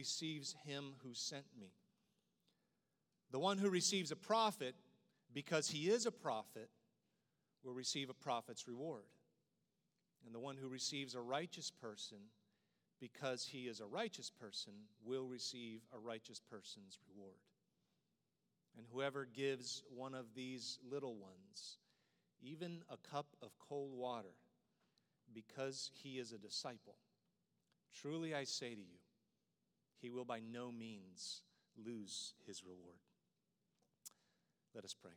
receives him who sent me. The one who receives a prophet, because he is a prophet, will receive a prophet's reward. And the one who receives a righteous person, because he is a righteous person, will receive a righteous person's reward. And whoever gives one of these little ones, even a cup of cold water, because he is a disciple, truly I say to you, he will by no means lose his reward. Let us pray.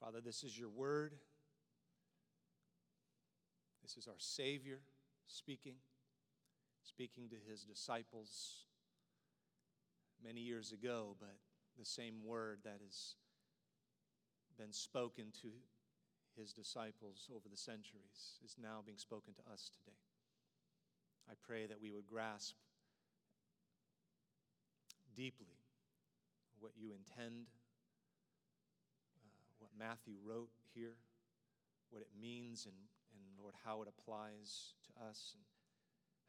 Father, this is your word. This is our Savior speaking, speaking to his disciples many years ago, but the same word that has been spoken to his disciples over the centuries is now being spoken to us today. I pray that we would grasp deeply what you intend, uh, what Matthew wrote here, what it means, and, and Lord, how it applies to us, and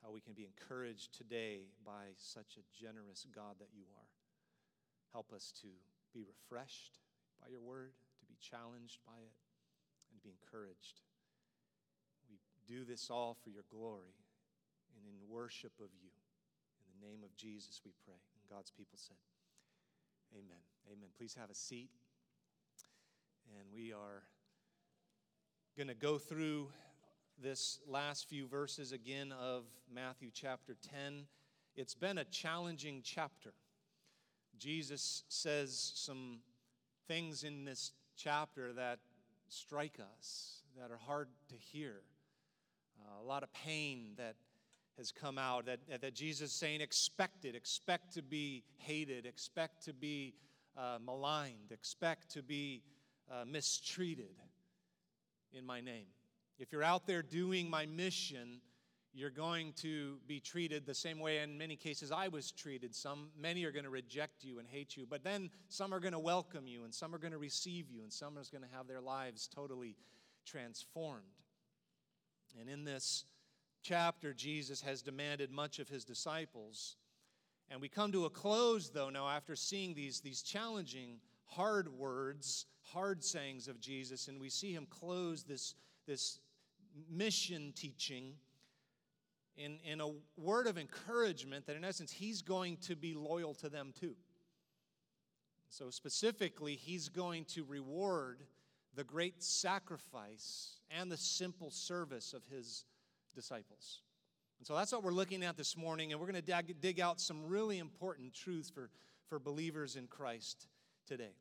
how we can be encouraged today by such a generous God that you are. Help us to be refreshed by your word, to be challenged by it, and to be encouraged. We do this all for your glory and in worship of you. In the name of Jesus, we pray. God's people said, Amen. Amen. Please have a seat. And we are going to go through this last few verses again of Matthew chapter 10. It's been a challenging chapter. Jesus says some things in this chapter that strike us, that are hard to hear. Uh, a lot of pain that has come out that, that Jesus is saying, expect it, expect to be hated, expect to be uh, maligned, expect to be uh, mistreated in my name. If you're out there doing my mission, you're going to be treated the same way in many cases I was treated. Some many are going to reject you and hate you, but then some are going to welcome you and some are going to receive you and some are going to have their lives totally transformed. And in this chapter, Jesus has demanded much of his disciples. And we come to a close, though, now after seeing these, these challenging, hard words, hard sayings of Jesus, and we see him close this, this mission teaching in, in a word of encouragement that, in essence, he's going to be loyal to them too. So, specifically, he's going to reward the great sacrifice and the simple service of his disciples. And so that's what we're looking at this morning, and we're going to dig, out some really important truths for, for believers in Christ today.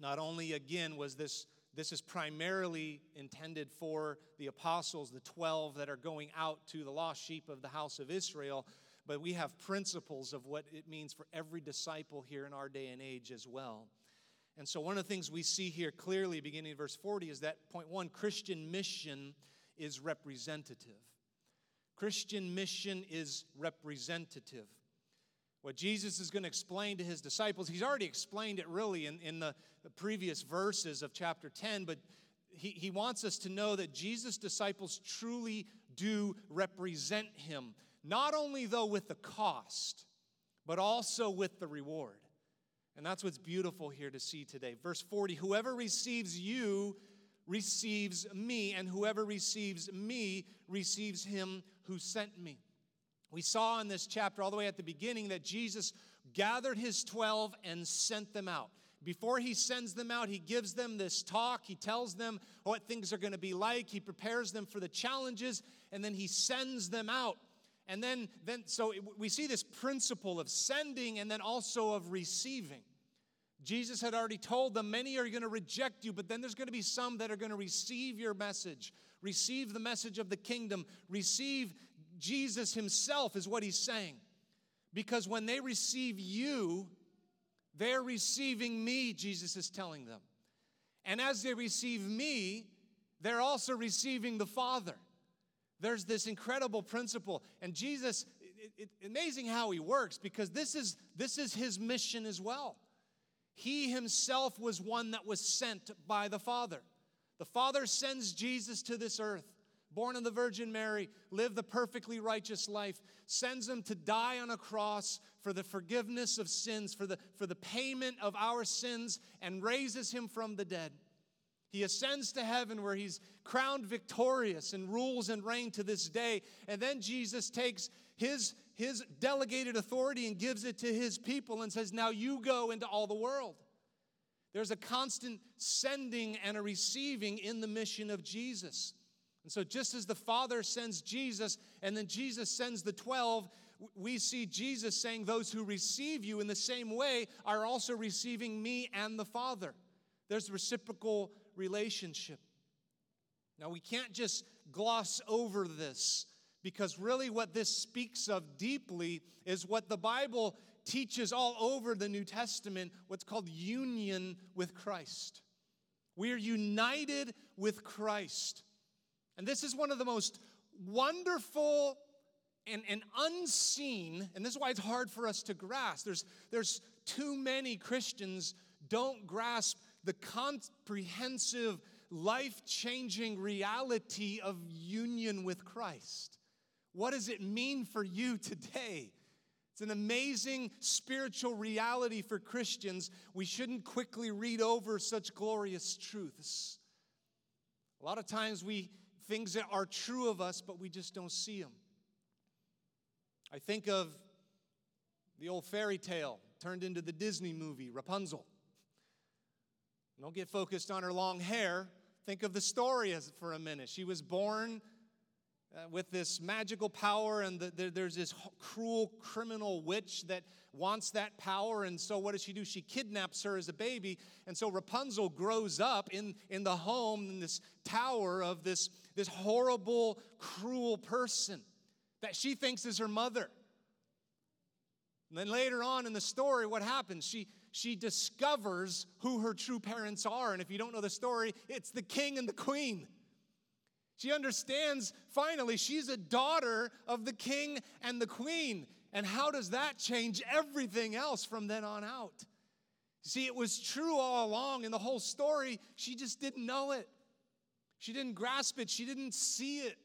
Not only, again, was this this is primarily intended for the apostles, the 12 that are going out to the lost sheep of the house of Israel, but we have principles of what it means for every disciple here in our day and age as well. And so, one of the things we see here clearly, beginning in verse 40, is that point one Christian mission is representative. Christian mission is representative. What Jesus is going to explain to his disciples, he's already explained it really in, in the, the previous verses of chapter 10, but he, he wants us to know that Jesus' disciples truly do represent him, not only though with the cost, but also with the reward. And that's what's beautiful here to see today. Verse 40 Whoever receives you receives me, and whoever receives me receives him who sent me. We saw in this chapter, all the way at the beginning, that Jesus gathered his 12 and sent them out. Before he sends them out, he gives them this talk. He tells them what things are going to be like. He prepares them for the challenges, and then he sends them out. And then, then so we see this principle of sending and then also of receiving. Jesus had already told them, many are going to reject you, but then there's going to be some that are going to receive your message, receive the message of the kingdom, receive Jesus himself, is what he's saying. Because when they receive you, they're receiving me, Jesus is telling them. And as they receive me, they're also receiving the Father. There's this incredible principle. And Jesus, it, it, amazing how he works because this is, this is his mission as well. He himself was one that was sent by the Father. The Father sends Jesus to this earth. born of the Virgin Mary, lived the perfectly righteous life, sends him to die on a cross for the forgiveness of sins, for the, for the payment of our sins, and raises him from the dead. He ascends to heaven where he's crowned victorious and rules and reigns to this day. And then Jesus takes his, his delegated authority and gives it to his people and says, Now you go into all the world. There's a constant sending and a receiving in the mission of Jesus. And so, just as the Father sends Jesus and then Jesus sends the 12, we see Jesus saying, Those who receive you in the same way are also receiving me and the Father. There's a reciprocal relationship. Now, we can't just gloss over this because really what this speaks of deeply is what the Bible teaches all over the New Testament what's called union with Christ. We are united with Christ. And this is one of the most wonderful and, and unseen, and this is why it's hard for us to grasp. There's, there's too many Christians don't grasp the comprehensive, life changing reality of union with Christ. What does it mean for you today? It's an amazing spiritual reality for Christians. We shouldn't quickly read over such glorious truths. A lot of times we things that are true of us, but we just don't see them. I think of the old fairy tale turned into the Disney movie, Rapunzel. Don't get focused on her long hair. Think of the story as, for a minute. She was born uh, with this magical power, and the, the, there's this cruel criminal witch that wants that power. And so, what does she do? She kidnaps her as a baby. And so, Rapunzel grows up in, in the home, in this tower of this, this horrible, cruel person that she thinks is her mother. And then later on in the story, what happens? She, she discovers who her true parents are. And if you don't know the story, it's the king and the queen. She understands finally she's a daughter of the king and the queen. And how does that change everything else from then on out? See, it was true all along in the whole story. She just didn't know it. She didn't grasp it. She didn't see it.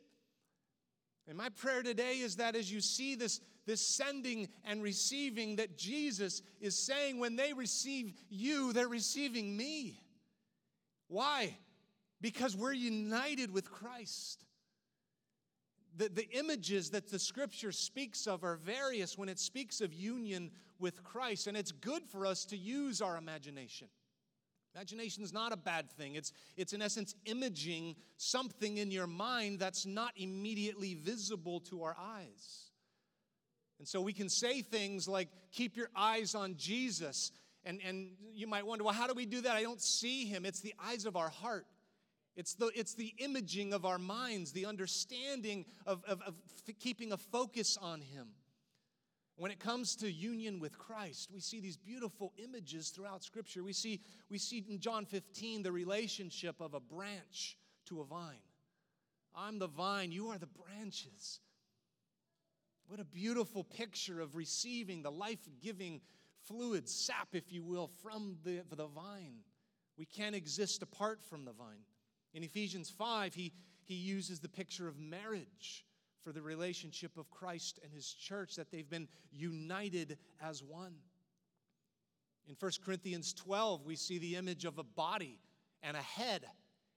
And my prayer today is that as you see this, this sending and receiving, that Jesus is saying when they receive you, they're receiving me. Why? Because we're united with Christ. The, the images that the scripture speaks of are various when it speaks of union with Christ, and it's good for us to use our imagination. Imagination is not a bad thing. It's, it's in essence imaging something in your mind that's not immediately visible to our eyes. And so we can say things like, keep your eyes on Jesus. And, and you might wonder, well, how do we do that? I don't see him. It's the eyes of our heart. It's the, it's the imaging of our minds, the understanding of, of, of keeping a focus on him. When it comes to union with Christ, we see these beautiful images throughout Scripture. We see, we see in John 15 the relationship of a branch to a vine. I'm the vine, you are the branches. What a beautiful picture of receiving the life giving fluid, sap, if you will, from the, the vine. We can't exist apart from the vine. In Ephesians 5, he, he uses the picture of marriage for the relationship of Christ and his church, that they've been united as one. In 1 Corinthians 12, we see the image of a body and a head.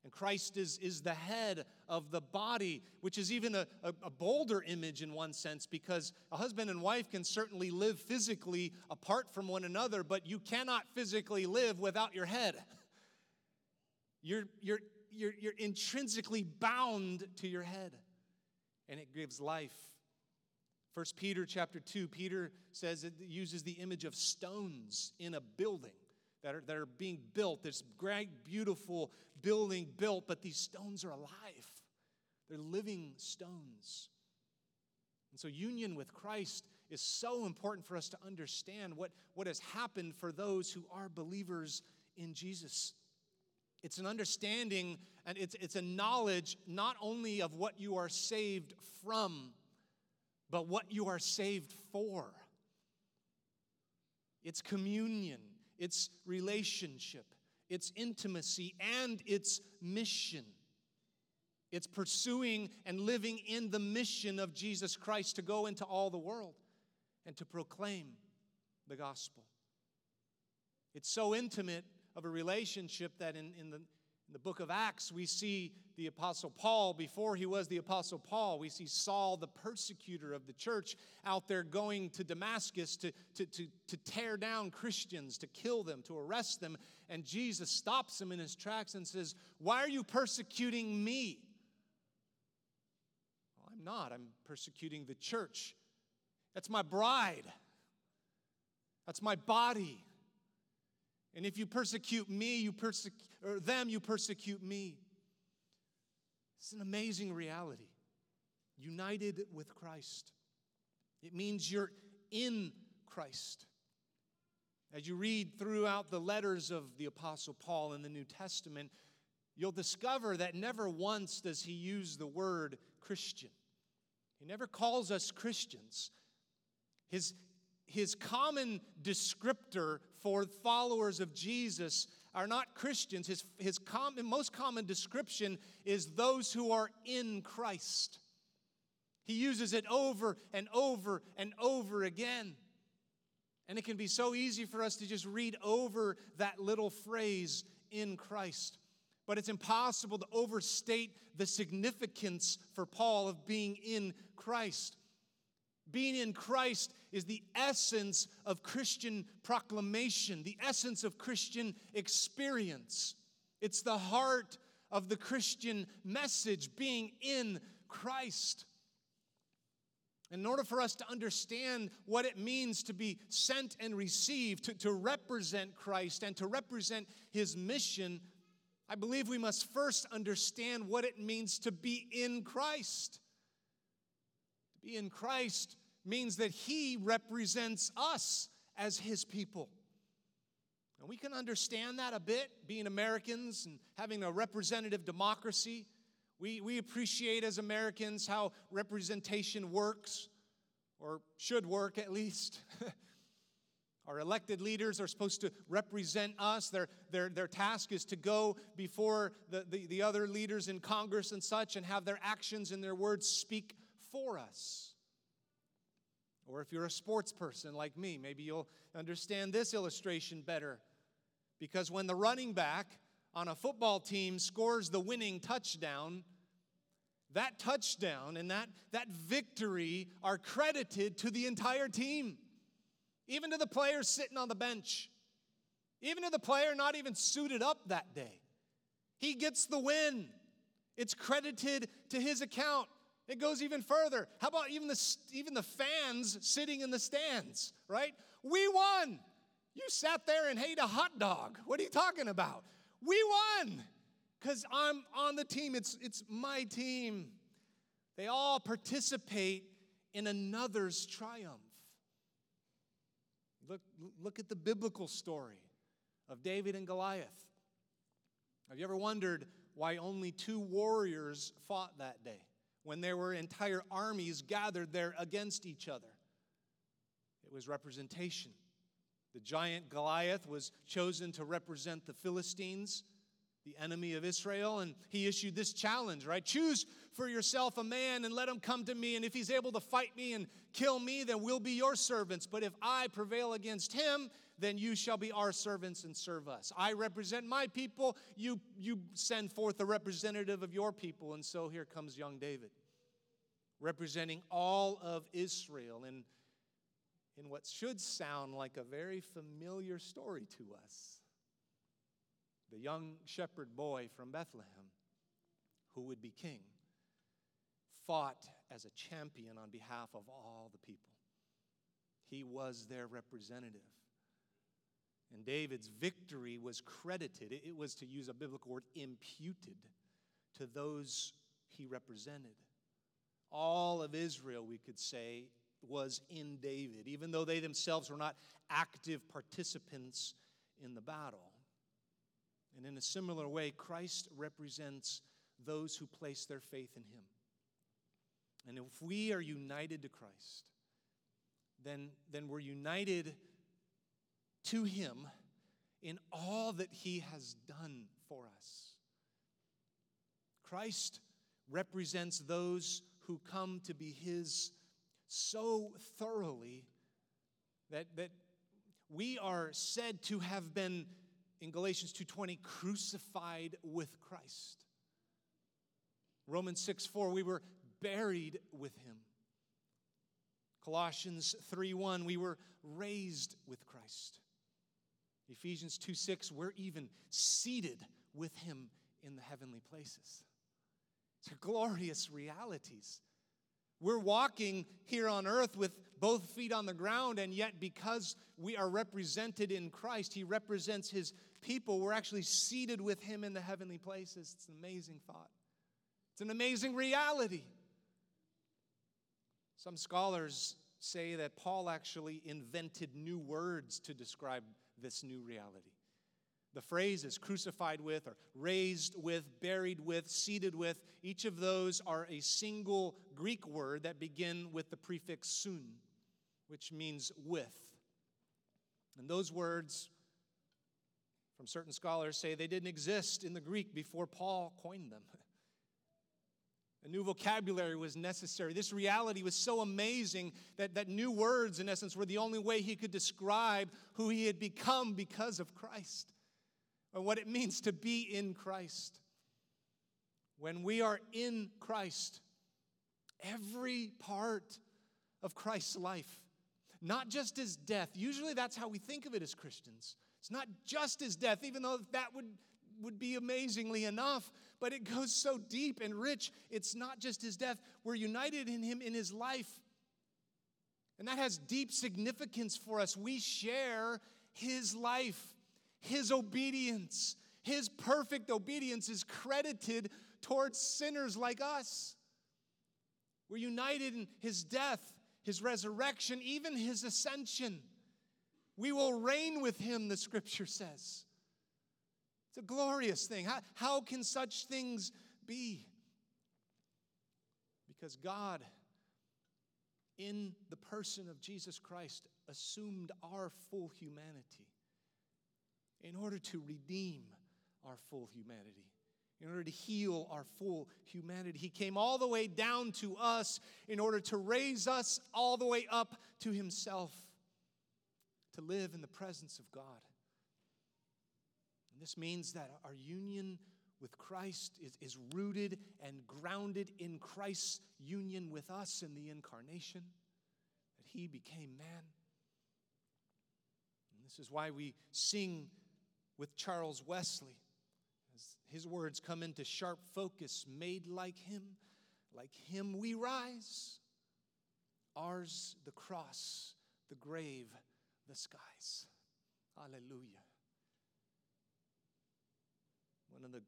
And Christ is, is the head of the body, which is even a, a, a, bolder image in one sense, because a husband and wife can certainly live physically apart from one another, but you cannot physically live without your head. You're, you're, you're, you're intrinsically bound to your head and it gives life. First Peter chapter 2, Peter says it uses the image of stones in a building that are, that are being built. This great, beautiful building built, but these stones are alive. They're living stones. And so, union with Christ is so important for us to understand what, what has happened for those who are believers in Jesus. It's an understanding and it's, it's a knowledge not only of what you are saved from, but what you are saved for. It's communion, it's relationship, it's intimacy, and it's mission. It's pursuing and living in the mission of Jesus Christ to go into all the world and to proclaim the gospel. It's so intimate of a relationship that in, in, the, in the book of Acts, we see the Apostle Paul, before he was the Apostle Paul, we see Saul, the persecutor of the church, out there going to Damascus to, to, to, to tear down Christians, to kill them, to arrest them. And Jesus stops him in his tracks and says, Why are you persecuting me? Well, I'm not. I'm persecuting the church. That's my bride. That's my body. And if you persecute me, you persecute or them, you persecute me. It's an amazing reality. United with Christ. It means you're in Christ. As you read throughout the letters of the Apostle Paul in the New Testament, you'll discover that never once does he use the word Christian. He never calls us Christians. His, his common descriptor for followers of Jesus are not Christians. His, his common, most common description is those who are in Christ. He uses it over and over and over again. And it can be so easy for us to just read over that little phrase, in Christ. But it's impossible to overstate the significance for Paul of being in Christ. Being in Christ is the essence of Christian proclamation, the essence of Christian experience. It's the heart of the Christian message, being in Christ. In order for us to understand what it means to be sent and received, to, to represent Christ and to represent his mission, I believe we must first understand what it means to be in Christ. To be in Christ means that he represents us as his people. And we can understand that a bit, being Americans and having a representative democracy. We, we appreciate as Americans how representation works, or should work at least. Our elected leaders are supposed to represent us. Their, their, their task is to go before the, the, the other leaders in Congress and such and have their actions and their words speak for us. Or if you're a sports person like me, maybe you'll understand this illustration better. Because when the running back on a football team scores the winning touchdown, that touchdown and that, that victory are credited to the entire team, even to the players sitting on the bench, even to the player not even suited up that day. He gets the win, it's credited to his account. It goes even further. How about even the, even the fans sitting in the stands, right? We won. You sat there and ate a hot dog. What are you talking about? We won because I'm on the team. It's, it's my team. They all participate in another's triumph. Look, look at the biblical story of David and Goliath. Have you ever wondered why only two warriors fought that day? When there were entire armies gathered there against each other. It was representation. The giant Goliath was chosen to represent the Philistines, the enemy of Israel, and he issued this challenge, right? Choose for yourself a man and let him come to me, and if he's able to fight me and kill me, then we'll be your servants. But if I prevail against him, then you shall be our servants and serve us. I represent my people, you, you send forth a representative of your people. And so here comes young David, representing all of Israel in, in what should sound like a very familiar story to us. The young shepherd boy from Bethlehem, who would be king, fought as a champion on behalf of all the people. He was their representative. And David's victory was credited, it was, to use a biblical word, imputed to those he represented. All of Israel, we could say, was in David, even though they themselves were not active participants in the battle. And in a similar way, Christ represents those who place their faith in him. And if we are united to Christ, then, then we're united to Him in all that He has done for us. Christ represents those who come to be his so thoroughly that, that we are said to have been in Galatians 2:20 crucified with Christ. Romans 6 4, we were buried with him. Colossians 3 1, we were raised with Christ. Ephesians 2 6, we're even seated with him in the heavenly places. It's a glorious realities. We're walking here on earth with both feet on the ground, and yet because we are represented in Christ, He represents His people, we're actually seated with Him in the heavenly places. It's an amazing thought, it's an amazing reality. Some scholars say that Paul actually invented new words to describe this new reality. The phrases crucified with, or raised with, buried with, seated with, each of those are a single Greek word that begin with the prefix sun, which means with. And those words, from certain scholars, say they didn't exist in the Greek before Paul coined them. A new vocabulary was necessary. This reality was so amazing that, that new words, in essence, were the only way he could describe who he had become because of Christ and what it means to be in Christ. When we are in Christ, every part of Christ's life, not just his death, usually that's how we think of it as Christians. It's not just his death, even though that would, would be amazingly enough, but it goes so deep and rich. It's not just his death, we're united in him in his life. And that has deep significance for us. We share his life. His obedience, his perfect obedience, is credited towards sinners like us. We're united in his death, his resurrection, even his ascension. We will reign with him, the scripture says. It's a glorious thing. How, how can such things be? Because God, in the person of Jesus Christ, assumed our full humanity in order to redeem our full humanity, in order to heal our full humanity. He came all the way down to us in order to raise us all the way up to Himself, to live in the presence of God. This means that our union with Christ is, is rooted and grounded in Christ's union with us in the incarnation, that He became man. And this is why we sing with Charles Wesley. As his words come into sharp focus, made like him, like him we rise. Ours the cross, the grave, the skies. Hallelujah. One of the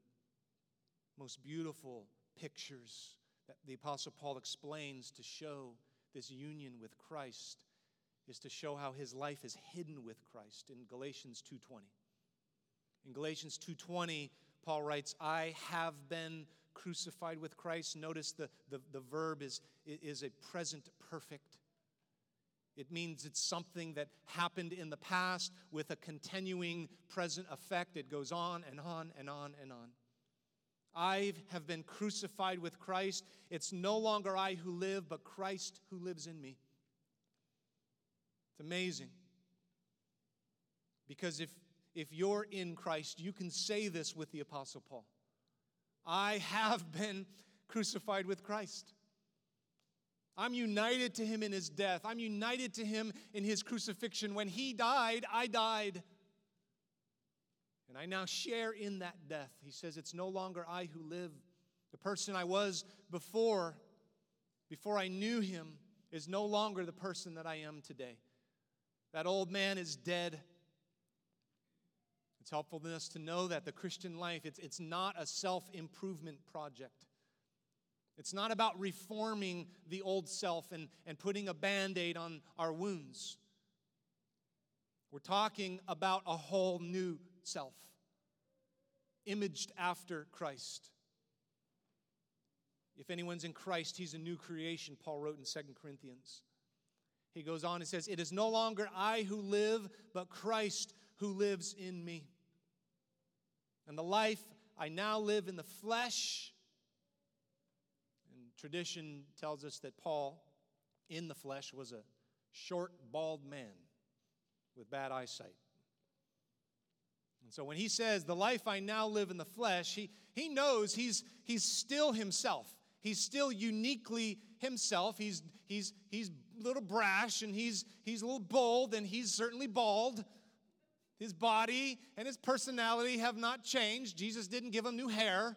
most beautiful pictures that the Apostle Paul explains to show this union with Christ is to show how his life is hidden with Christ in Galatians 2:20. In Galatians 2:20, Paul writes, "I have been crucified with Christ." Notice the, the, the verb is, is a present perfect. It means it's something that happened in the past with a continuing present effect. It goes on and on and on and on. I have been crucified with Christ. It's no longer I who live, but Christ who lives in me. It's amazing. Because if if you're in Christ, you can say this with the Apostle Paul I have been crucified with Christ. I'm united to him in his death. I'm united to him in his crucifixion. When he died, I died. And I now share in that death. He says, It's no longer I who live. The person I was before, before I knew him, is no longer the person that I am today. That old man is dead. It's helpful to us to know that the Christian life, it's, it's not a self improvement project. It's not about reforming the old self and, and putting a band aid on our wounds. We're talking about a whole new self, imaged after Christ. If anyone's in Christ, he's a new creation, Paul wrote in 2 Corinthians. He goes on and says, It is no longer I who live, but Christ who lives in me. And the life I now live in the flesh, Tradition tells us that Paul, in the flesh, was a short, bald man with bad eyesight. And so when he says, The life I now live in the flesh, he, he knows he's, he's still himself. He's still uniquely himself. He's, he's, he's a little brash and he's, he's a little bold and he's certainly bald. His body and his personality have not changed. Jesus didn't give him new hair,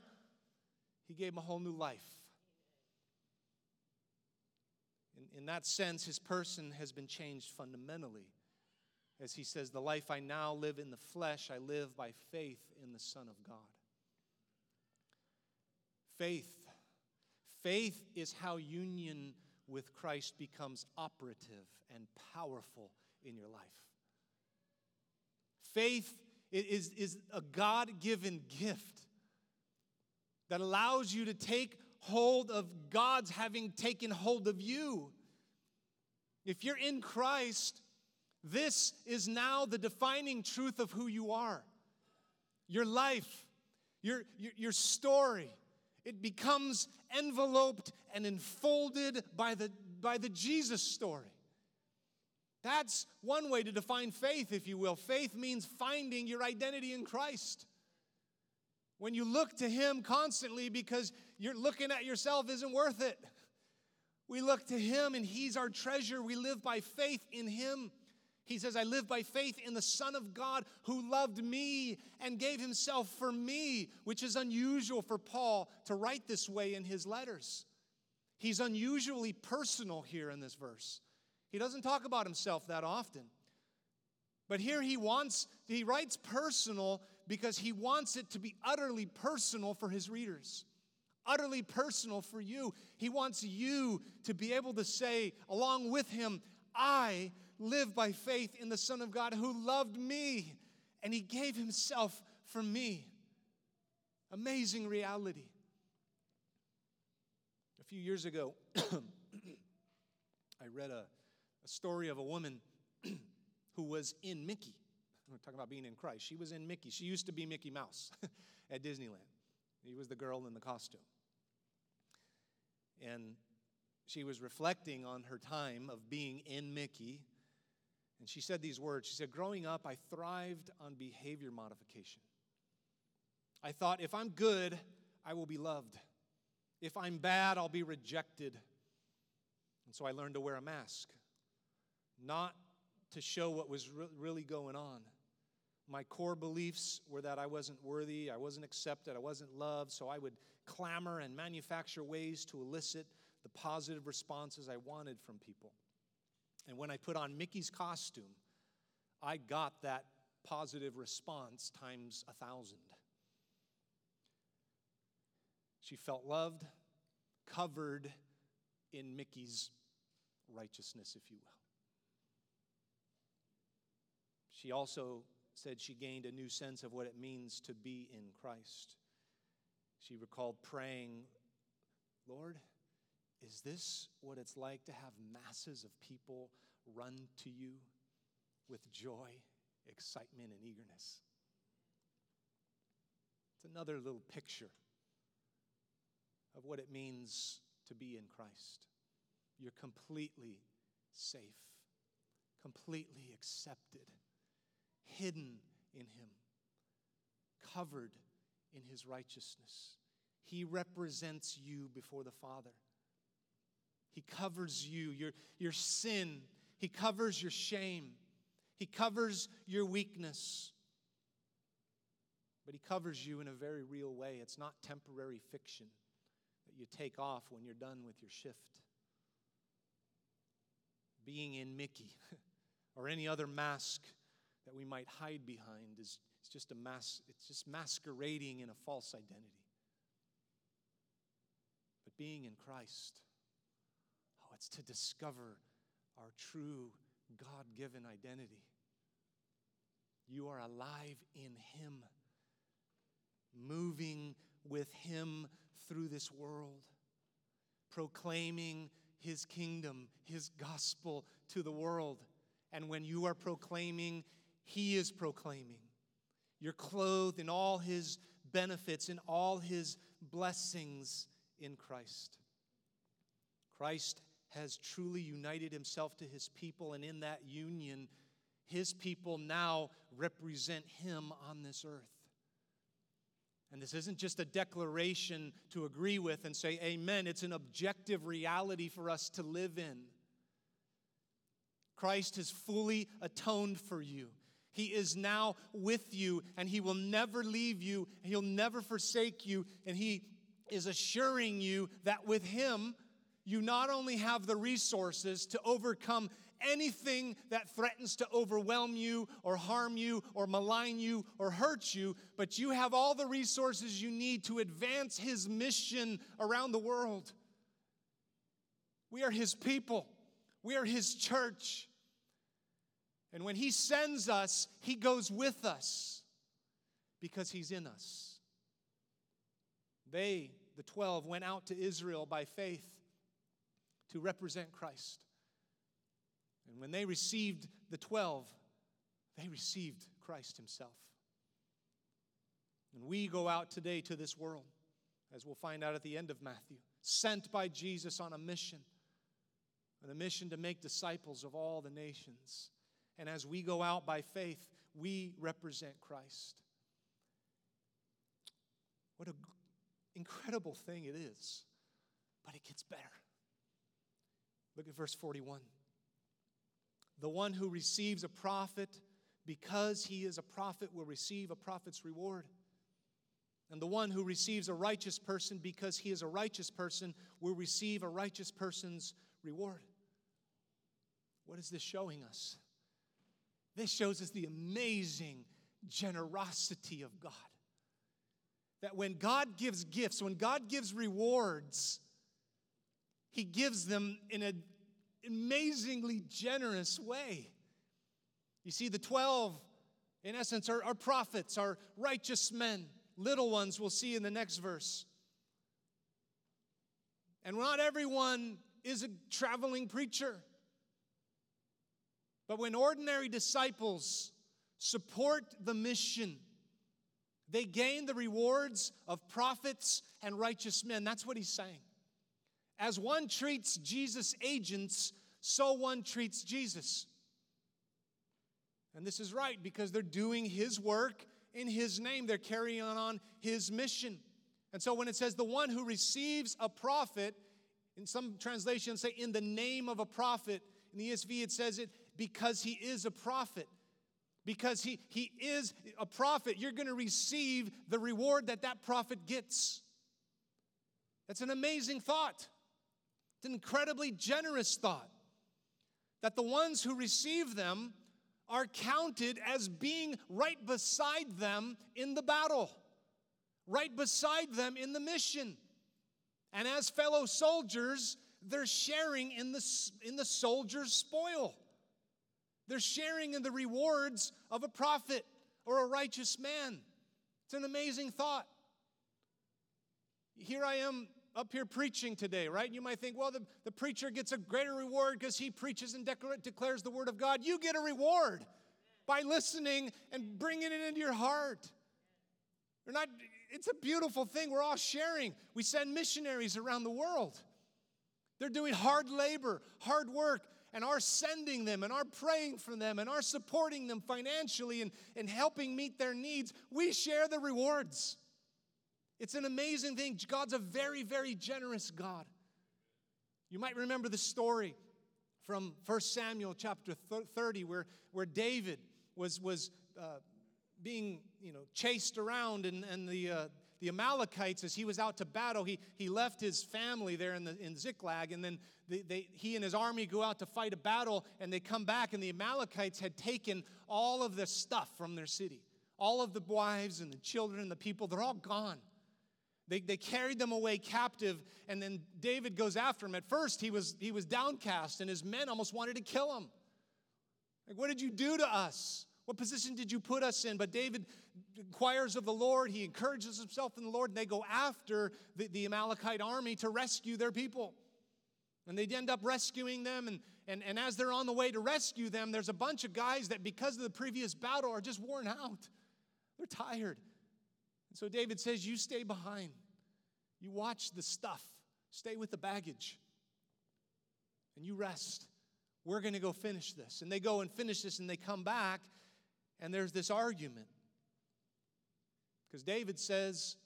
he gave him a whole new life. In, that sense, his person has been changed fundamentally. As he says, The life I now live in the flesh, I live by faith in the Son of God. Faith. Faith is how union with Christ becomes operative and powerful in your life. Faith is, is a God given gift that allows you to take hold of God's having taken hold of you. If you're in Christ, this is now the defining truth of who you are. Your life, your, your, your story, it becomes enveloped and enfolded by the, by the Jesus story. That's one way to define faith, if you will. Faith means finding your identity in Christ. When you look to Him constantly because you're looking at yourself isn't worth it. We look to Him and He's our treasure. We live by faith in Him. He says, I live by faith in the Son of God who loved me and gave himself for me, which is unusual for Paul to write this way in his letters. He's unusually personal here in this verse. He doesn't talk about himself that often. But here he wants, he writes personal because he wants it to be utterly personal for his readers, utterly personal for you. He wants you to be able to say, along with him, I live by faith in the Son of God who loved me and he gave himself for me. Amazing reality. A few years ago, I read a, a story of a woman who was in Mickey. We're talking about being in Christ. She was in Mickey. She used to be Mickey Mouse at Disneyland. He was the girl in the costume. And she was reflecting on her time of being in Mickey and she said these words She said, Growing up, I thrived on behavior modification. I thought, if I'm good, I will be loved. If I'm bad, I'll be rejected. And so I learned to wear a mask, not to show what was re- really going on. My core beliefs were that I wasn't worthy, I wasn't accepted, I wasn't loved, so I would clamor and manufacture ways to elicit the positive responses I wanted from people. And when I put on Mickey's costume, I got that positive response times a thousand. She felt loved, covered in Mickey's righteousness, if you will. She also said she gained a new sense of what it means to be in Christ. She recalled praying, Lord, is this what it's like to have masses of people run to you with joy, excitement, and eagerness? It's another little picture of what it means to be in Christ. You're completely safe, completely accepted, hidden in Him, covered in His righteousness. He represents you before the Father. He covers you, your, your sin. He covers your shame. He covers your weakness. But He covers you in a very real way. It's not temporary fiction that you take off when you're done with your shift. Being in Mickey or any other mask that we might hide behind is it's just a mask, it's just masquerading in a false identity. But being in Christ, oh, it's to discover our true God given identity. You are alive in Him, moving with Him through this world, proclaiming His kingdom, His gospel to the world. And when you are proclaiming, He is proclaiming. You're clothed in all His benefits, in all His blessings in Christ. Christ has truly united himself to his people, and in that union, his people now represent him on this earth. And this isn't just a declaration to agree with and say amen, it's an objective reality for us to live in. Christ has fully atoned for you. He is now with you, and He will never leave you, He'll never forsake you, and He is assuring you that with Him, you not only have the resources to overcome anything that threatens to overwhelm you or harm you or malign you or hurt you, but you have all the resources you need to advance His mission around the world. We are His people, we are His church. And when He sends us, He goes with us because He's in us. They, the 12, went out to Israel by faith to represent Christ. And when they received the 12, they received Christ Himself. And we go out today to this world, as we'll find out at the end of Matthew, sent by Jesus on a mission, on a mission to make disciples of all the nations. And as we go out by faith, we represent Christ. What an incredible thing it is. But it gets better. Look at verse 41. The one who receives a prophet because he is a prophet will receive a prophet's reward. And the one who receives a righteous person because he is a righteous person will receive a righteous person's reward. What is this showing us? This shows us the amazing generosity of God. That when God gives gifts, when God gives rewards, He gives them in an amazingly generous way. You see, the 12, in essence, are, are prophets, are righteous men. Little ones we'll see in the next verse. And not everyone is a traveling preacher. But when ordinary disciples support the mission, they gain the rewards of prophets and righteous men. That's what he's saying. As one treats Jesus' agents, so one treats Jesus. And this is right because they're doing his work in his name, they're carrying on his mission. And so when it says the one who receives a prophet, in some translations say in the name of a prophet, in the ESV it says it because he is a prophet. Because he, he is a prophet, you're going to receive the reward that that prophet gets. That's an amazing thought. It's an incredibly generous thought. That the ones who receive them are counted as being right beside them in the battle, right beside them in the mission. And as fellow soldiers, they're sharing in the, in the soldier's spoil. They're sharing in the rewards of a prophet or a righteous man. It's an amazing thought. Here I am up here preaching today, right? You might think, well, the, the preacher gets a greater reward because he preaches and declare, declares the word of God. You get a reward by listening and bringing it into your heart. You're not, it's a beautiful thing. We're all sharing. We send missionaries around the world. They're doing hard labor, hard work, and our sending them and our praying for them and our supporting them financially and, and helping meet their needs, we share the rewards. It's an amazing thing. God's a very, very generous God. You might remember the story from 1 Samuel chapter 30 where, where David was, was uh, being you know, chased around and, and the, uh, the Amalekites, as he was out to battle, he, he left his family there in, the, in Ziklag, and then they, they, he and his army go out to fight a battle, and they come back, and the Amalekites had taken all of the stuff from their city. All of the wives and the children and the people, they're all gone. They, they carried them away captive, and then David goes after him. At first, he was, he was downcast, and his men almost wanted to kill him. Like, what did you do to us? What position did you put us in? But David inquires of the Lord. He encourages himself in the Lord, and they go after the, the Amalekite army to rescue their people. And they end up rescuing them. And, and, and as they're on the way to rescue them, there's a bunch of guys that, because of the previous battle, are just worn out. They're tired. And so David says, You stay behind. You watch the stuff, stay with the baggage. and you rest. We're going to go finish this. And they go and finish this, and they come back, and there's this argument. Because David says,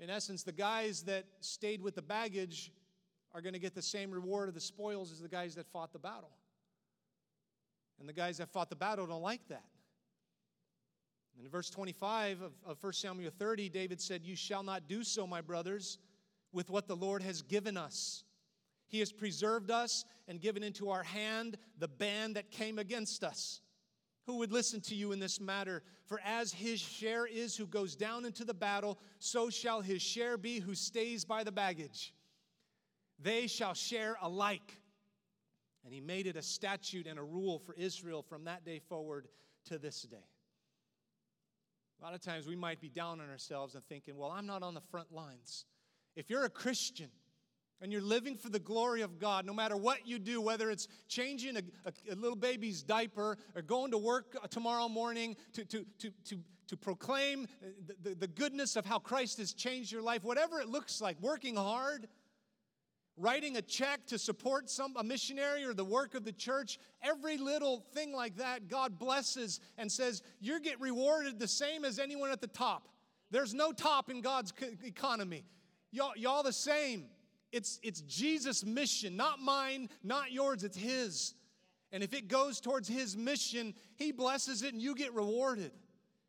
in essence, the guys that stayed with the baggage are going to get the same reward of the spoils as the guys that fought the battle. And the guys that fought the battle don't like that. In verse 25 of, of 1 Samuel 30, David said, You shall not do so, my brothers, with what the Lord has given us. He has preserved us and given into our hand the band that came against us. Who would listen to you in this matter? For as his share is who goes down into the battle, so shall his share be who stays by the baggage. They shall share alike. And he made it a statute and a rule for Israel from that day forward to this day. A lot of times we might be down on ourselves and thinking, well, I'm not on the front lines. If you're a Christian, and you're living for the glory of God, no matter what you do, whether it's changing a, a, a, little baby's diaper or going to work tomorrow morning to, to, to, to, to proclaim the, the, the goodness of how Christ has changed your life, whatever it looks like, working hard, writing a check to support some, a missionary or the work of the church, every little thing like that, God blesses and says, You get rewarded the same as anyone at the top. There's no top in God's economy. Y'all, y'all the same. It's, it's Jesus' mission, not mine, not yours, it's His. And if it goes towards His mission, He blesses it and you get rewarded.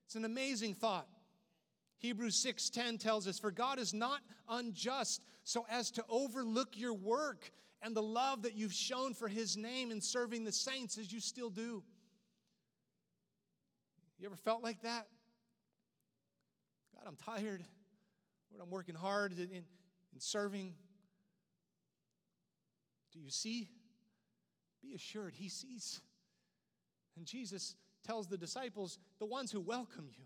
It's an amazing thought. Hebrews 6:10 tells us for God is not unjust so as to overlook your work and the love that you've shown for his name in serving the saints as you still do. You ever felt like that? God, I'm tired. Lord, I'm working hard in, in serving. Do you see? Be assured, He sees. And Jesus tells the disciples, the ones who welcome you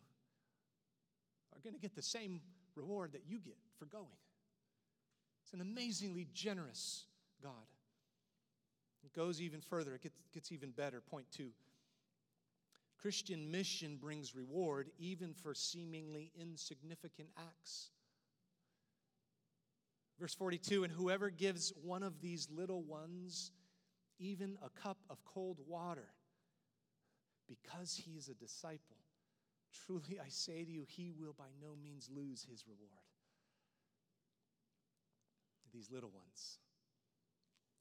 are going to get the same reward that you get for going. It's an amazingly generous God. It goes even further, it gets, gets even better. Point two Christian mission brings reward even for seemingly insignificant acts. Verse 42 And whoever gives one of these little ones even a cup of cold water because he is a disciple, truly I say to you, he will by no means lose his reward. These little ones.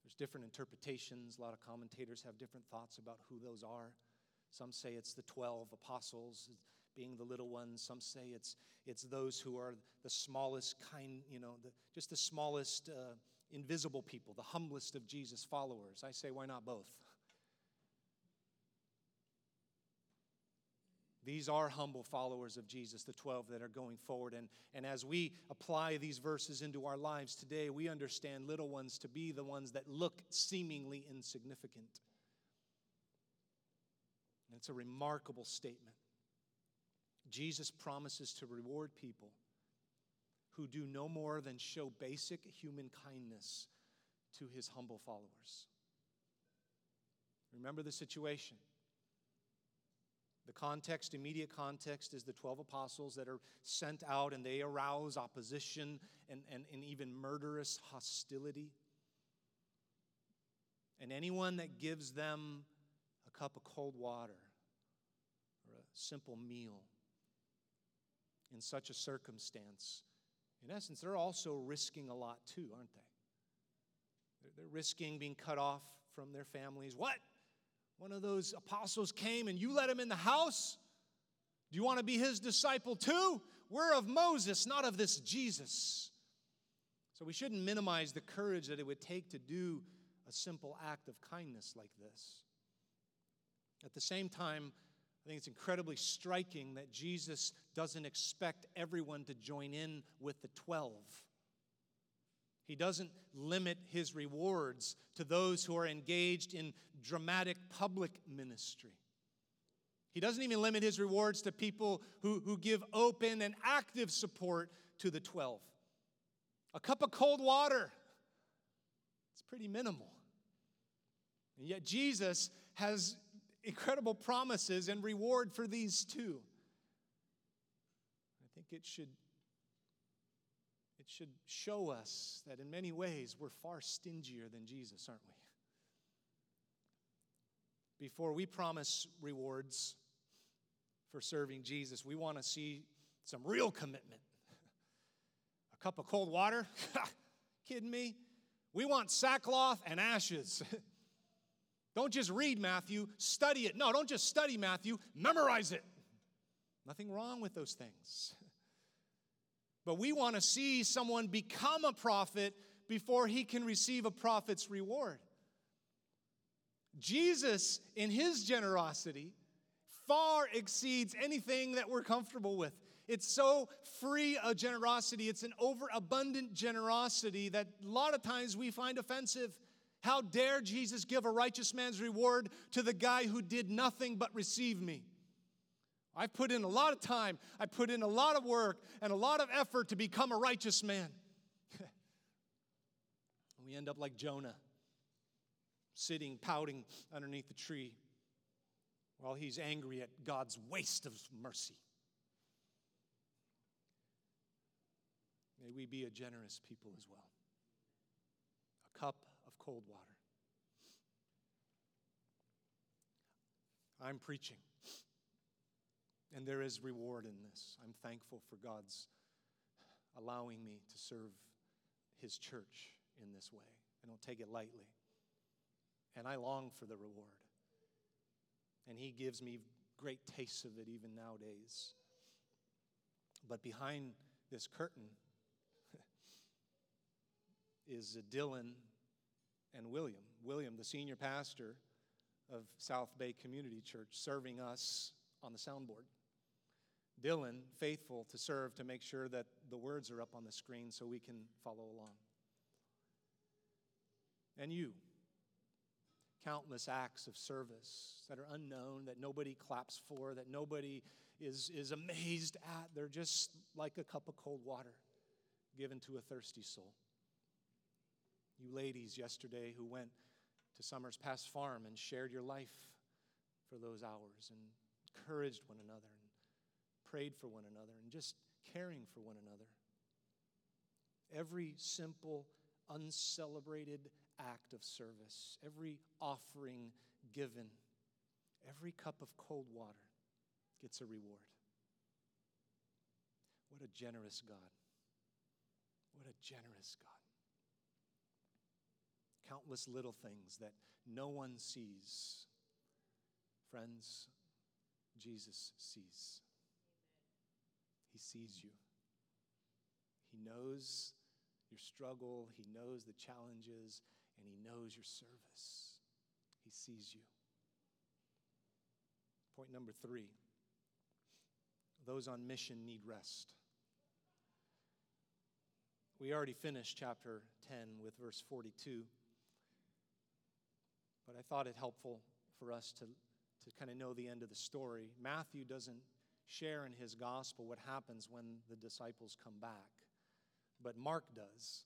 There's different interpretations. A lot of commentators have different thoughts about who those are. Some say it's the 12 apostles being the little ones. Some say it's, it's those who are the smallest kind, you know, the, just the smallest uh, invisible people, the humblest of Jesus' followers. I say, why not both? These are humble followers of Jesus, the 12 that are going forward. And, and as we apply these verses into our lives today, we understand little ones to be the ones that look seemingly insignificant. And it's a remarkable statement. Jesus promises to reward people who do no more than show basic human kindness to his humble followers. Remember the situation. The context, immediate context, is the 12 apostles that are sent out and they arouse opposition and, and, and even murderous hostility. And anyone that gives them a cup of cold water or a simple meal in such a circumstance, in essence, they're also risking a lot too, aren't they? They're, risking being cut off from their families. What? One of those apostles came and you let him in the house? Do you want to be his disciple too? We're of Moses, not of this Jesus. So we shouldn't minimize the courage that it would take to do a simple act of kindness like this. At the same time, I think it's incredibly striking that Jesus doesn't expect everyone to join in with the 12. He doesn't limit his rewards to those who are engaged in dramatic public ministry. He doesn't even limit his rewards to people who, who give open and active support to the 12. A cup of cold water, it's pretty minimal. And yet, Jesus has incredible promises and reward for these two. I think it should it should show us that in many ways we're far stingier than Jesus, aren't we? before we promise rewards for serving Jesus, we want to see some real commitment. A cup of cold water? Kidding me? We want sackcloth and ashes. don't just read Matthew, study it. No, don't just study Matthew, memorize it. Nothing wrong with those things. But we want to see someone become a prophet before he can receive a prophet's reward. Jesus, in his generosity, far exceeds anything that we're comfortable with. It's so free a generosity, it's an overabundant generosity that a lot of times we find offensive. How dare Jesus give a righteous man's reward to the guy who did nothing but receive me? I've put in a lot of time, I put in a lot of work and a lot of effort to become a righteous man. we end up like Jonah, sitting, pouting underneath the tree while he's angry at God's waste of mercy. May we be a generous people as well. A cup cold water. I'm preaching. And there is reward in this. I'm thankful for God's allowing me to serve His church in this way. I don't take it lightly. And I long for the reward. And He gives me great tastes of it even nowadays. But behind this curtain is a Dylan and William. William, the senior pastor of South Bay Community Church, serving us on the soundboard. Dylan faithful to serve to make sure that the words are up on the screen so we can follow along. And you, countless acts of service that are unknown, that nobody claps for, that nobody is, is amazed at. They're just like a cup of cold water given to a thirsty soul. You ladies yesterday who went to Summers Pass Farm and shared your life for those hours and encouraged one another and prayed for one another and just caring for one another. Every simple, uncelebrated act of service, every offering given, every cup of cold water gets a reward. What a generous God. What a generous God. Countless little things that no one sees. Friends, Jesus sees. He sees you. He knows your struggle, He knows the challenges, and He knows your service. He sees you. Point number three those on mission need rest. We already finished chapter 10 with verse 42, but I thought it helpful for us to, to kind of know the end of the story. Matthew doesn't share in his gospel what happens when the disciples come back. But Mark does.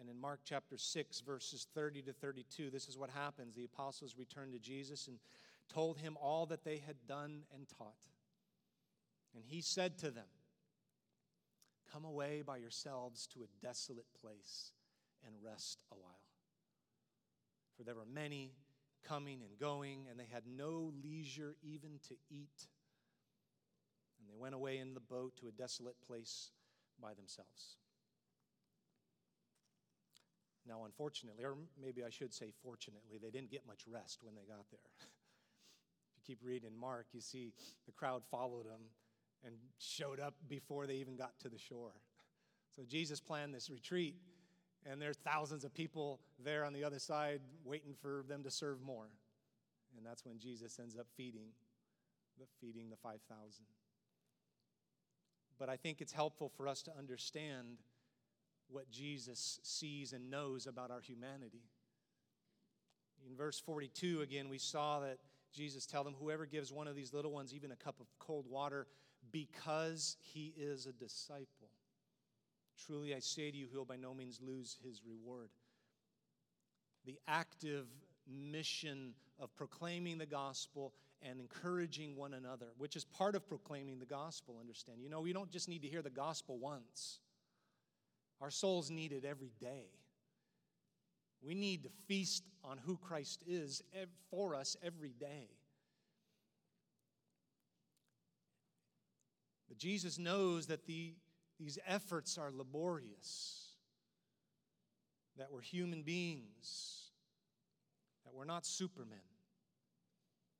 And in Mark chapter 6, verses 30 to 32, this is what happens. The apostles returned to Jesus and told him all that they had done and taught. And he said to them, Come away by yourselves to a desolate place and rest a while. For there were many coming and going, and they had no leisure even to eat. And they went away in the boat to a desolate place by themselves. Now, unfortunately, or maybe I should say fortunately, they didn't get much rest when they got there. if you keep reading Mark, you see the crowd followed them and showed up before they even got to the shore. So Jesus planned this retreat, and there's thousands of people there on the other side waiting for them to serve more. And that's when Jesus ends up feeding, the feeding the 5,000 but I think it's helpful for us to understand what Jesus sees and knows about our humanity. In verse 42, again, we saw that Jesus tell them, Whoever gives one of these little ones even a cup of cold water because he is a disciple. Truly I say to you, he will by no means lose his reward. The active mission of proclaiming the gospel and encouraging one another, which is part of proclaiming the gospel, understand. You know, we don't just need to hear the gospel once, our souls need it every day. We need to feast on who Christ is for us every day. But Jesus knows that the, these efforts are laborious, that we're human beings, that we're not supermen.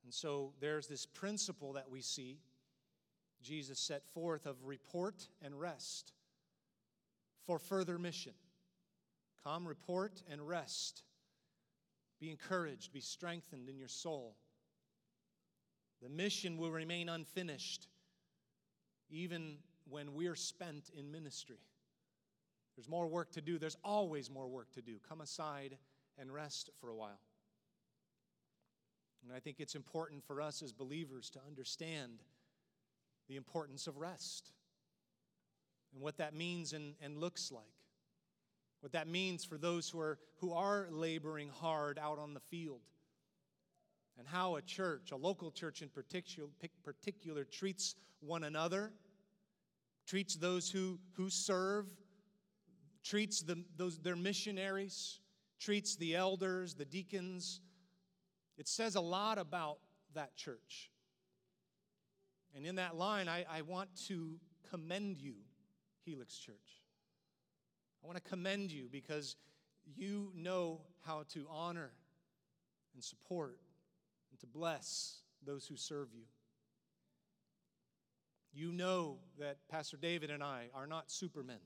And so there's this principle that we see Jesus set forth of report and rest for further mission. Come, report, and rest. Be encouraged, be strengthened in your soul. The mission will remain unfinished even when we're spent in ministry. There's more work to do. There's always more work to do. Come aside and rest for a while. And I think it's important for us as believers to understand the importance of rest and what that means and, and looks like. What that means for those who are, who are laboring hard out on the field. And how a church, a local church in particular, particular treats one another, treats those who, who serve, treats the, those, their missionaries, treats the elders, the deacons. It says a lot about that church. And in that line, I, I want to commend you, Helix Church. I want to commend you because you know how to honor and support and to bless those who serve you. You know that Pastor David and I are not supermen.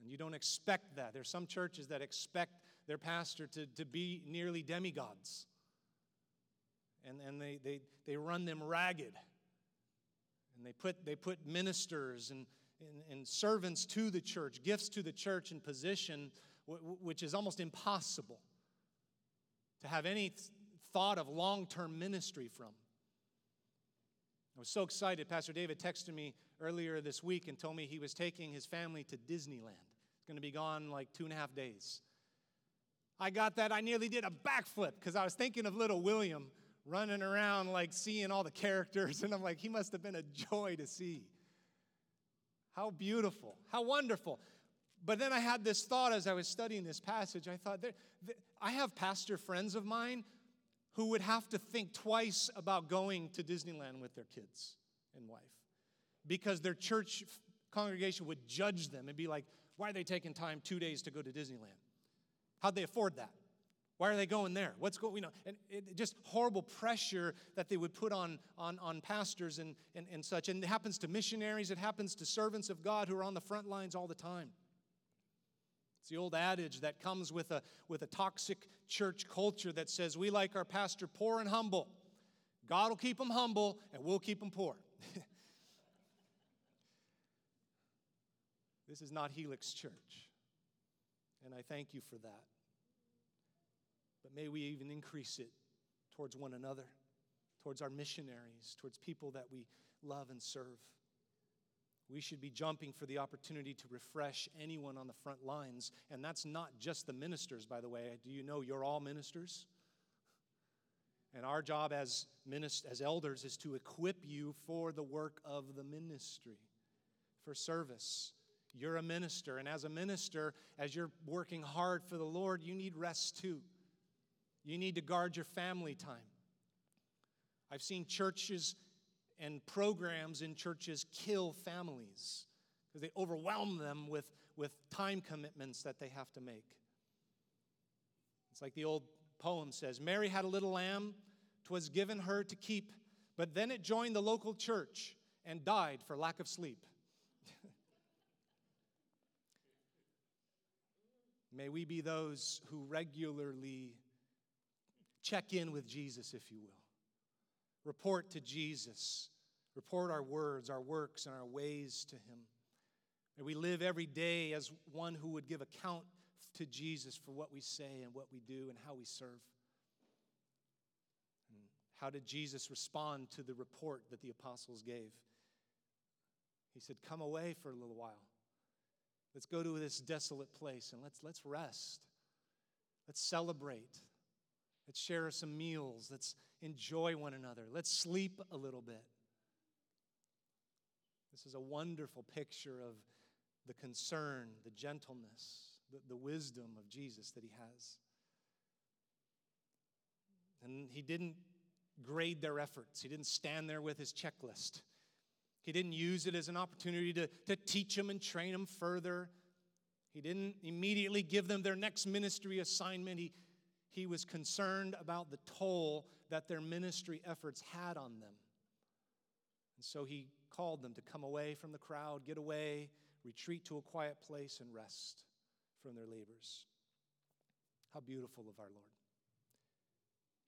And you don't expect that. There's some churches that expect their pastor to, to be nearly demigods. And, and they, they, they run them ragged. And they put, they put ministers and, and, and servants to the church, gifts to the church in position which is almost impossible to have any thought of long term ministry from. I was so excited. Pastor David texted me earlier this week and told me he was taking his family to Disneyland. It's going to be gone like two and a half days. I got that. I nearly did a backflip because I was thinking of little William running around, like seeing all the characters. And I'm like, he must have been a joy to see. How beautiful, how wonderful. But then I had this thought as I was studying this passage. I thought, I have pastor friends of mine who would have to think twice about going to Disneyland with their kids and wife because their church congregation would judge them and be like, why are they taking time two days to go to Disneyland? How'd they afford that? Why are they going there? What's going, you know, and it, just horrible pressure that they would put on, on, on pastors and, and, and such. And it happens to missionaries, it happens to servants of God who are on the front lines all the time. It's the old adage that comes with a, with a toxic church culture that says we like our pastor poor and humble. God will keep him humble and we'll keep him poor. this is not Helix Church. And I thank you for that but may we even increase it towards one another, towards our missionaries, towards people that we love and serve. We should be jumping for the opportunity to refresh anyone on the front lines. And that's not just the ministers, by the way. Do you know you're all ministers? And our job as, minist- as elders is to equip you for the work of the ministry, for service. You're a minister. And as a minister, as you're working hard for the Lord, you need rest too. You need to guard your family time. I've seen churches and programs in churches kill families because they overwhelm them with, with time commitments that they have to make. It's like the old poem says Mary had a little lamb, 'twas given her to keep, but then it joined the local church and died for lack of sleep. May we be those who regularly Check in with Jesus, if you will. Report to Jesus. Report our words, our works, and our ways to Him. May we live every day as one who would give account to Jesus for what we say and what we do and how we serve. And how did Jesus respond to the report that the apostles gave? He said, Come away for a little while. Let's go to this desolate place and let's, let's rest. Let's celebrate. Let's share some meals. Let's enjoy one another. Let's sleep a little bit. This is a wonderful picture of the concern, the gentleness, the, the wisdom of Jesus that he has. And he didn't grade their efforts, he didn't stand there with his checklist. He didn't use it as an opportunity to, to teach them and train them further. He didn't immediately give them their next ministry assignment. He, he was concerned about the toll that their ministry efforts had on them. And so he called them to come away from the crowd, get away, retreat to a quiet place, and rest from their labors. How beautiful of our Lord.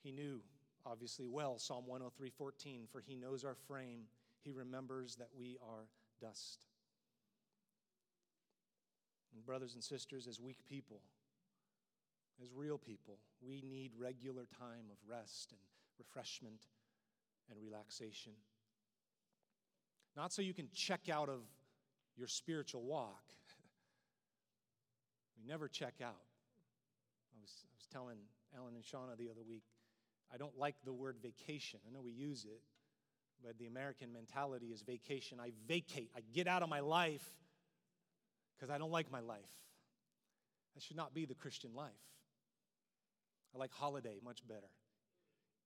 He knew, obviously, well, Psalm 103:14, for he knows our frame. He remembers that we are dust. And brothers and sisters, as weak people, as real people, we need regular time of rest and refreshment and relaxation. Not so you can check out of your spiritual walk. we never check out. I was, I was telling Alan and Shauna the other week, I don't like the word vacation. I know we use it, but the American mentality is vacation. I vacate, I get out of my life because I don't like my life. That should not be the Christian life. I like holiday much better.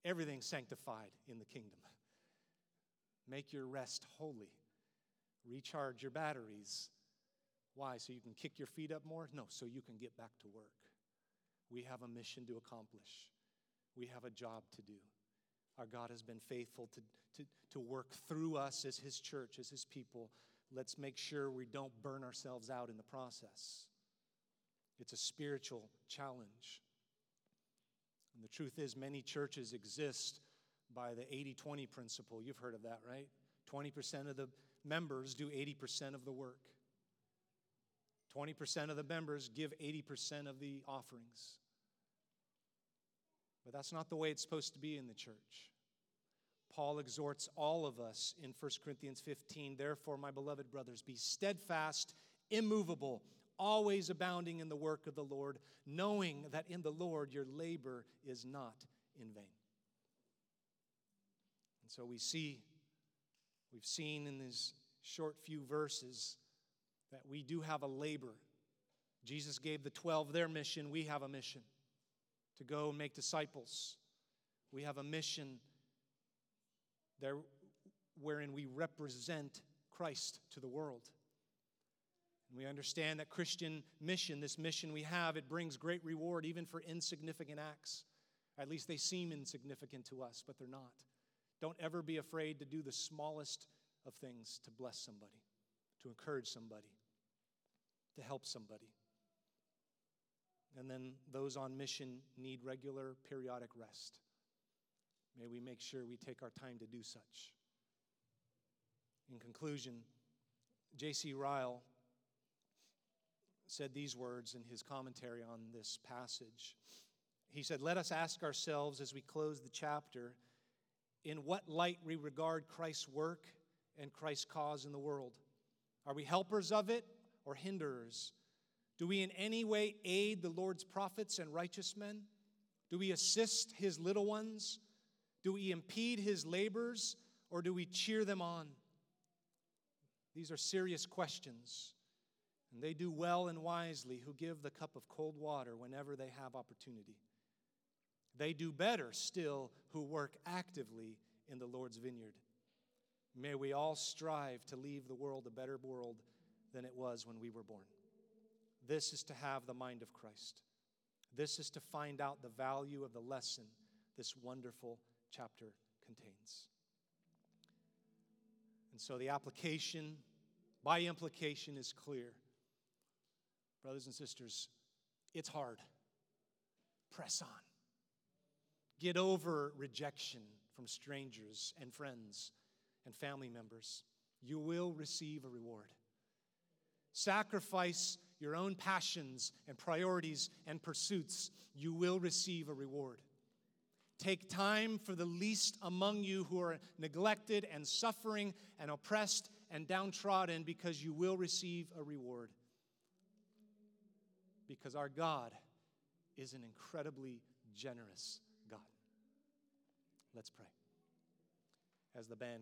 Everything sanctified in the kingdom. Make your rest holy. Recharge your batteries. Why? So you can kick your feet up more? No, so you can get back to work. We have a mission to accomplish, we have a job to do. Our God has been faithful to, to, to work through us as His church, as His people. Let's make sure we don't burn ourselves out in the process. It's a spiritual challenge. And the truth is, many churches exist by the 80 20 principle. You've heard of that, right? 20% of the members do 80% of the work. 20% of the members give 80% of the offerings. But that's not the way it's supposed to be in the church. Paul exhorts all of us in 1 Corinthians 15 Therefore, my beloved brothers, be steadfast, immovable, always abounding in the work of the Lord, knowing that in the Lord your labor is not in vain. And so we see, we've seen in these short few verses that we do have a labor. Jesus gave the 12 their mission, we have a mission to go and make disciples. We have a mission there wherein we represent Christ to the world. And we understand that Christian mission, this mission we have, it brings great reward even for insignificant acts. At least they seem insignificant to us, but they're not. Don't ever be afraid to do the smallest of things to bless somebody, to encourage somebody, to help somebody. And then those on mission need regular, periodic rest. May we make sure we take our time to do such. In conclusion, J.C. Ryle said these words in his commentary on this passage. He said, Let us ask ourselves as we close the chapter in what light we regard Christ's work and Christ's cause in the world. Are we helpers of it or hinderers? Do we in any way aid the Lord's prophets and righteous men? Do we assist his little ones? Do we impede his labors or do we cheer them on? These are serious questions, and they do well and wisely who give the cup of cold water whenever they have opportunity. They do better still who work actively in the Lord's vineyard. May we all strive to leave the world a better world than it was when we were born. This is to have the mind of Christ. This is to find out the value of the lesson this wonderful chapter contains. And so the application, by implication, is clear. Brothers and sisters, it's hard. Press on. Get over rejection from strangers and friends and family members. You will receive a reward. Sacrifice your own passions and priorities and pursuits. You will receive a reward. Take time for the least among you who are neglected and suffering and oppressed and downtrodden because you will receive a reward. Because our God is an incredibly generous God. Let's pray as the band